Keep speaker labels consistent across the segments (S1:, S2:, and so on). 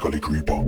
S1: gully creeper.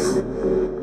S2: Podcast.